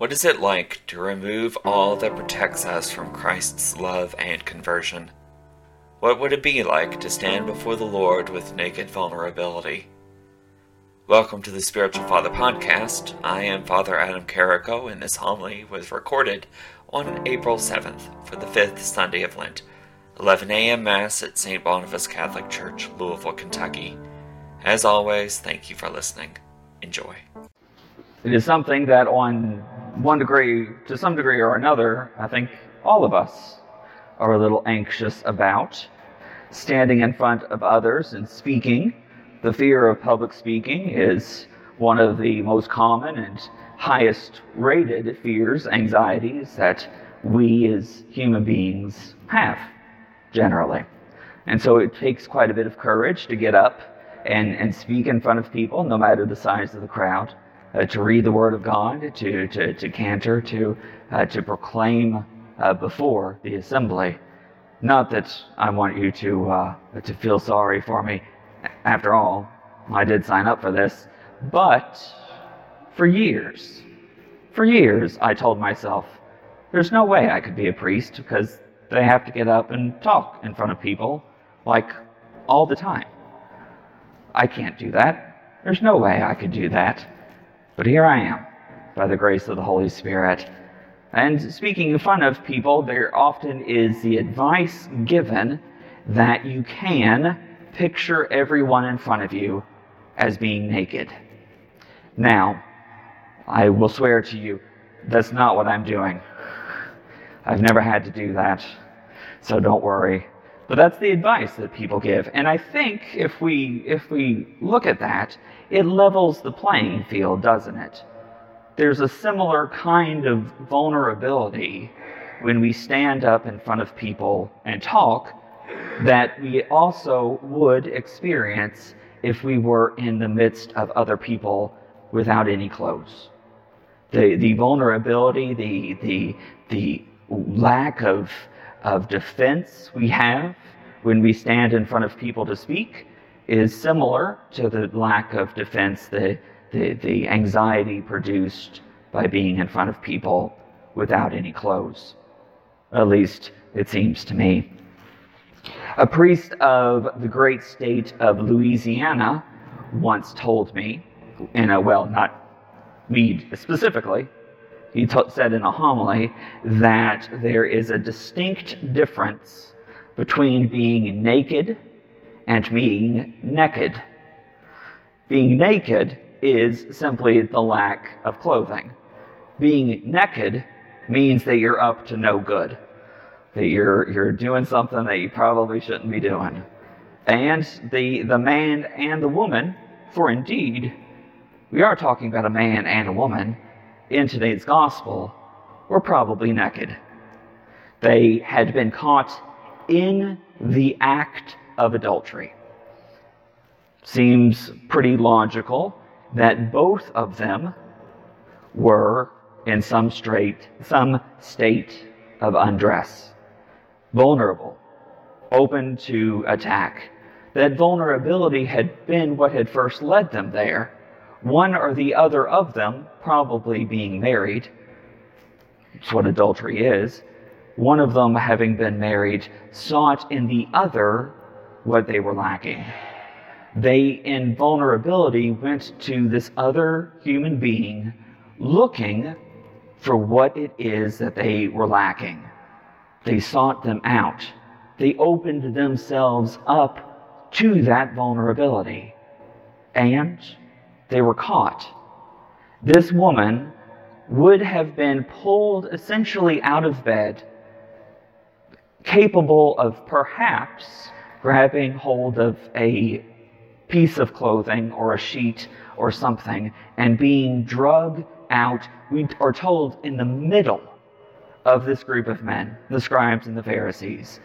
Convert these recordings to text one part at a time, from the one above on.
What is it like to remove all that protects us from Christ's love and conversion? What would it be like to stand before the Lord with naked vulnerability? Welcome to the Spiritual Father Podcast. I am Father Adam Carrico, and this homily was recorded on April 7th for the fifth Sunday of Lent, 11 a.m. Mass at St. Boniface Catholic Church, Louisville, Kentucky. As always, thank you for listening. Enjoy. It is something that, on one degree, to some degree or another, I think all of us are a little anxious about. Standing in front of others and speaking. The fear of public speaking is one of the most common and highest rated fears, anxieties that we as human beings have, generally. And so it takes quite a bit of courage to get up and, and speak in front of people, no matter the size of the crowd, uh, to read the Word of God, to, to, to cantor, to, uh, to proclaim uh, before the assembly. Not that I want you to, uh, to feel sorry for me. After all, I did sign up for this. But for years, for years, I told myself, there's no way I could be a priest because they have to get up and talk in front of people like all the time. I can't do that. There's no way I could do that. But here I am, by the grace of the Holy Spirit. And speaking in front of people, there often is the advice given that you can picture everyone in front of you as being naked. Now, I will swear to you, that's not what I'm doing. I've never had to do that, so don't worry. But that's the advice that people give. And I think if we, if we look at that, it levels the playing field, doesn't it? There's a similar kind of vulnerability when we stand up in front of people and talk that we also would experience if we were in the midst of other people without any clothes. The, the vulnerability, the, the, the lack of of defense we have when we stand in front of people to speak is similar to the lack of defense, the, the, the anxiety produced by being in front of people without any clothes. At least it seems to me. A priest of the great state of Louisiana once told me, in a, well, not me specifically, he t- said in a homily that there is a distinct difference between being naked and being naked. Being naked is simply the lack of clothing. Being naked means that you're up to no good, that you're, you're doing something that you probably shouldn't be doing. And the, the man and the woman, for indeed, we are talking about a man and a woman in today's gospel were probably naked. They had been caught in the act of adultery. Seems pretty logical that both of them were in some straight, some state of undress, vulnerable, open to attack. That vulnerability had been what had first led them there, one or the other of them probably being married. It's what adultery is. One of them, having been married, sought in the other what they were lacking. They, in vulnerability, went to this other human being looking for what it is that they were lacking. They sought them out. They opened themselves up to that vulnerability. And they were caught. This woman would have been pulled essentially out of bed, capable of perhaps grabbing hold of a piece of clothing or a sheet or something and being drugged out, we are told, in the middle of this group of men, the scribes and the Pharisees.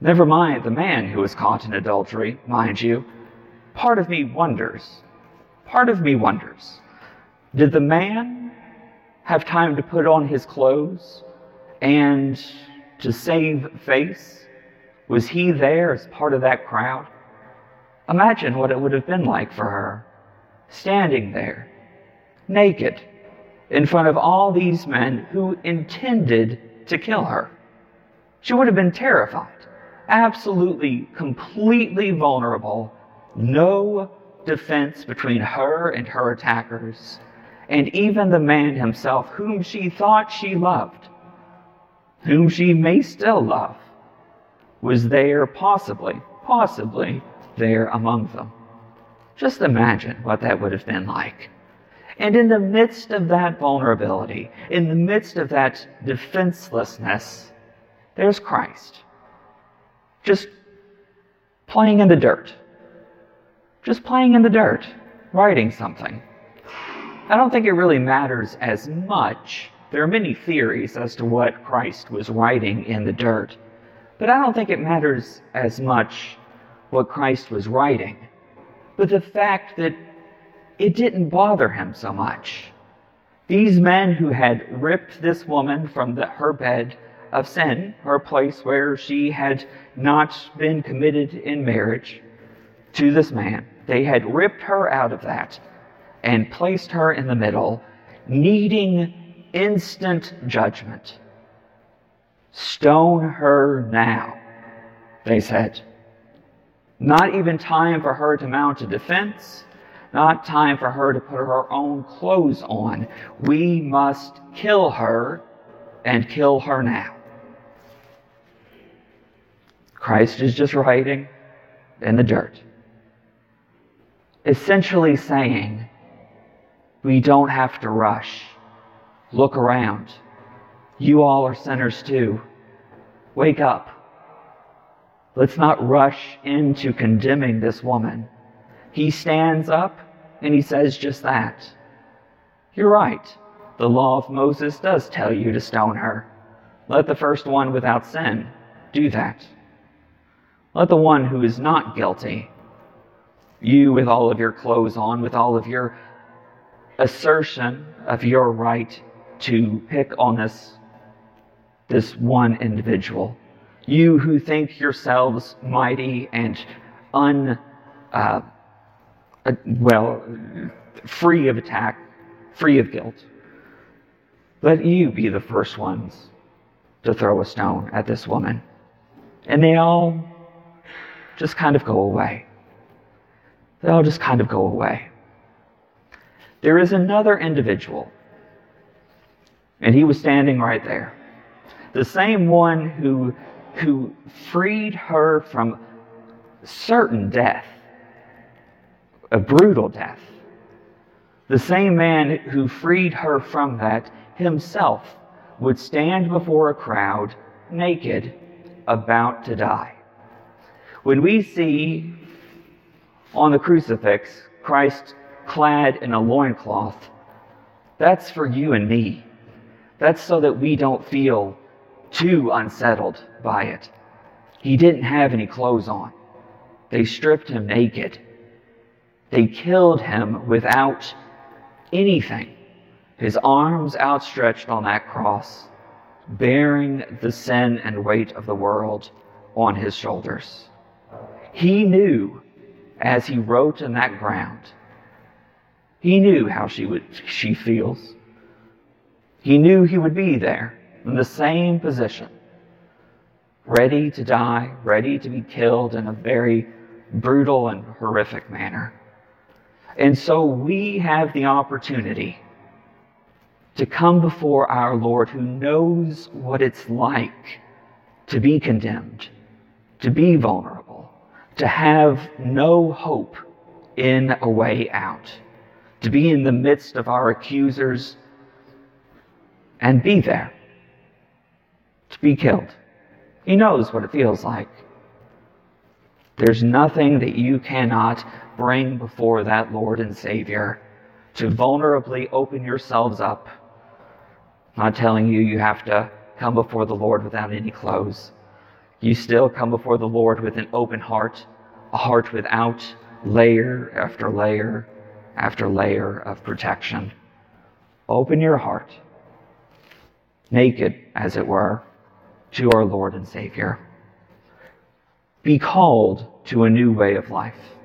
Never mind the man who was caught in adultery, mind you. Part of me wonders Part of me wonders did the man have time to put on his clothes and to save face? Was he there as part of that crowd? Imagine what it would have been like for her, standing there, naked, in front of all these men who intended to kill her. She would have been terrified, absolutely, completely vulnerable, no defense between her and her attackers, and even the man himself, whom she thought she loved, whom she may still love, was there, possibly, possibly there among them. Just imagine what that would have been like. And in the midst of that vulnerability, in the midst of that defenselessness, there's Christ. Just playing in the dirt. Just playing in the dirt, writing something. I don't think it really matters as much. There are many theories as to what Christ was writing in the dirt, but I don't think it matters as much what Christ was writing, but the fact that it didn't bother him so much. These men who had ripped this woman from the, her bed of sin, her place where she had not been committed in marriage to this man, they had ripped her out of that and placed her in the middle, needing instant judgment. Stone her now, they said. Not even time for her to mount a defense not time for her to put her own clothes on. We must kill her and kill her now. Christ is just writing in the dirt, essentially saying, We don't have to rush. Look around. You all are sinners too. Wake up. Let's not rush into condemning this woman. He stands up and he says just that. You're right. The law of Moses does tell you to stone her. Let the first one without sin do that. Let the one who is not guilty, you with all of your clothes on, with all of your assertion of your right to pick on this, this one individual, you who think yourselves mighty and un. Uh, uh, well, free of attack, free of guilt. Let you be the first ones to throw a stone at this woman. And they all just kind of go away. They all just kind of go away. There is another individual, and he was standing right there. The same one who, who freed her from certain death a brutal death. The same man who freed her from that himself would stand before a crowd naked, about to die. When we see on the crucifix Christ clad in a loincloth, that's for you and me. That's so that we don't feel too unsettled by it. He didn't have any clothes on. They stripped him naked. They killed him without anything. His arms outstretched on that cross, bearing the sin and weight of the world on his shoulders. He knew as he wrote in that ground, he knew how she would she feels. He knew he would be there in the same position, ready to die, ready to be killed in a very brutal and horrific manner. And so we have the opportunity to come before our Lord who knows what it's like to be condemned, to be vulnerable, to have no hope in a way out, to be in the midst of our accusers and be there, to be killed. He knows what it feels like. There's nothing that you cannot bring before that Lord and Savior to vulnerably open yourselves up. I'm not telling you you have to come before the Lord without any clothes. You still come before the Lord with an open heart, a heart without layer after layer after layer of protection. Open your heart, naked as it were, to our Lord and Savior be called to a new way of life.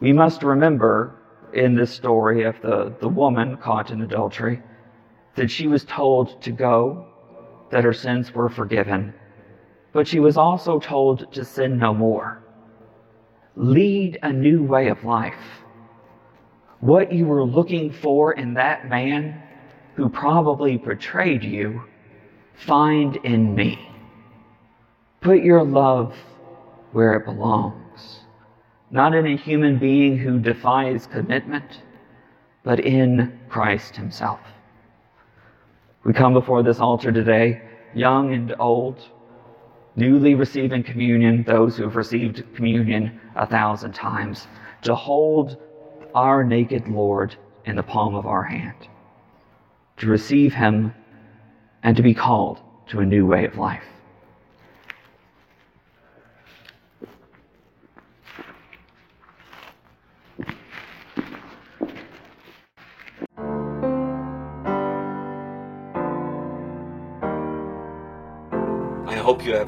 We must remember in this story of the, the woman caught in adultery that she was told to go, that her sins were forgiven, but she was also told to sin no more. Lead a new way of life. What you were looking for in that man who probably betrayed you, find in me. Put your love where it belongs, not in a human being who defies commitment, but in Christ Himself. We come before this altar today, young and old, newly receiving communion, those who have received communion a thousand times, to hold our naked Lord in the palm of our hand, to receive Him and to be called to a new way of life.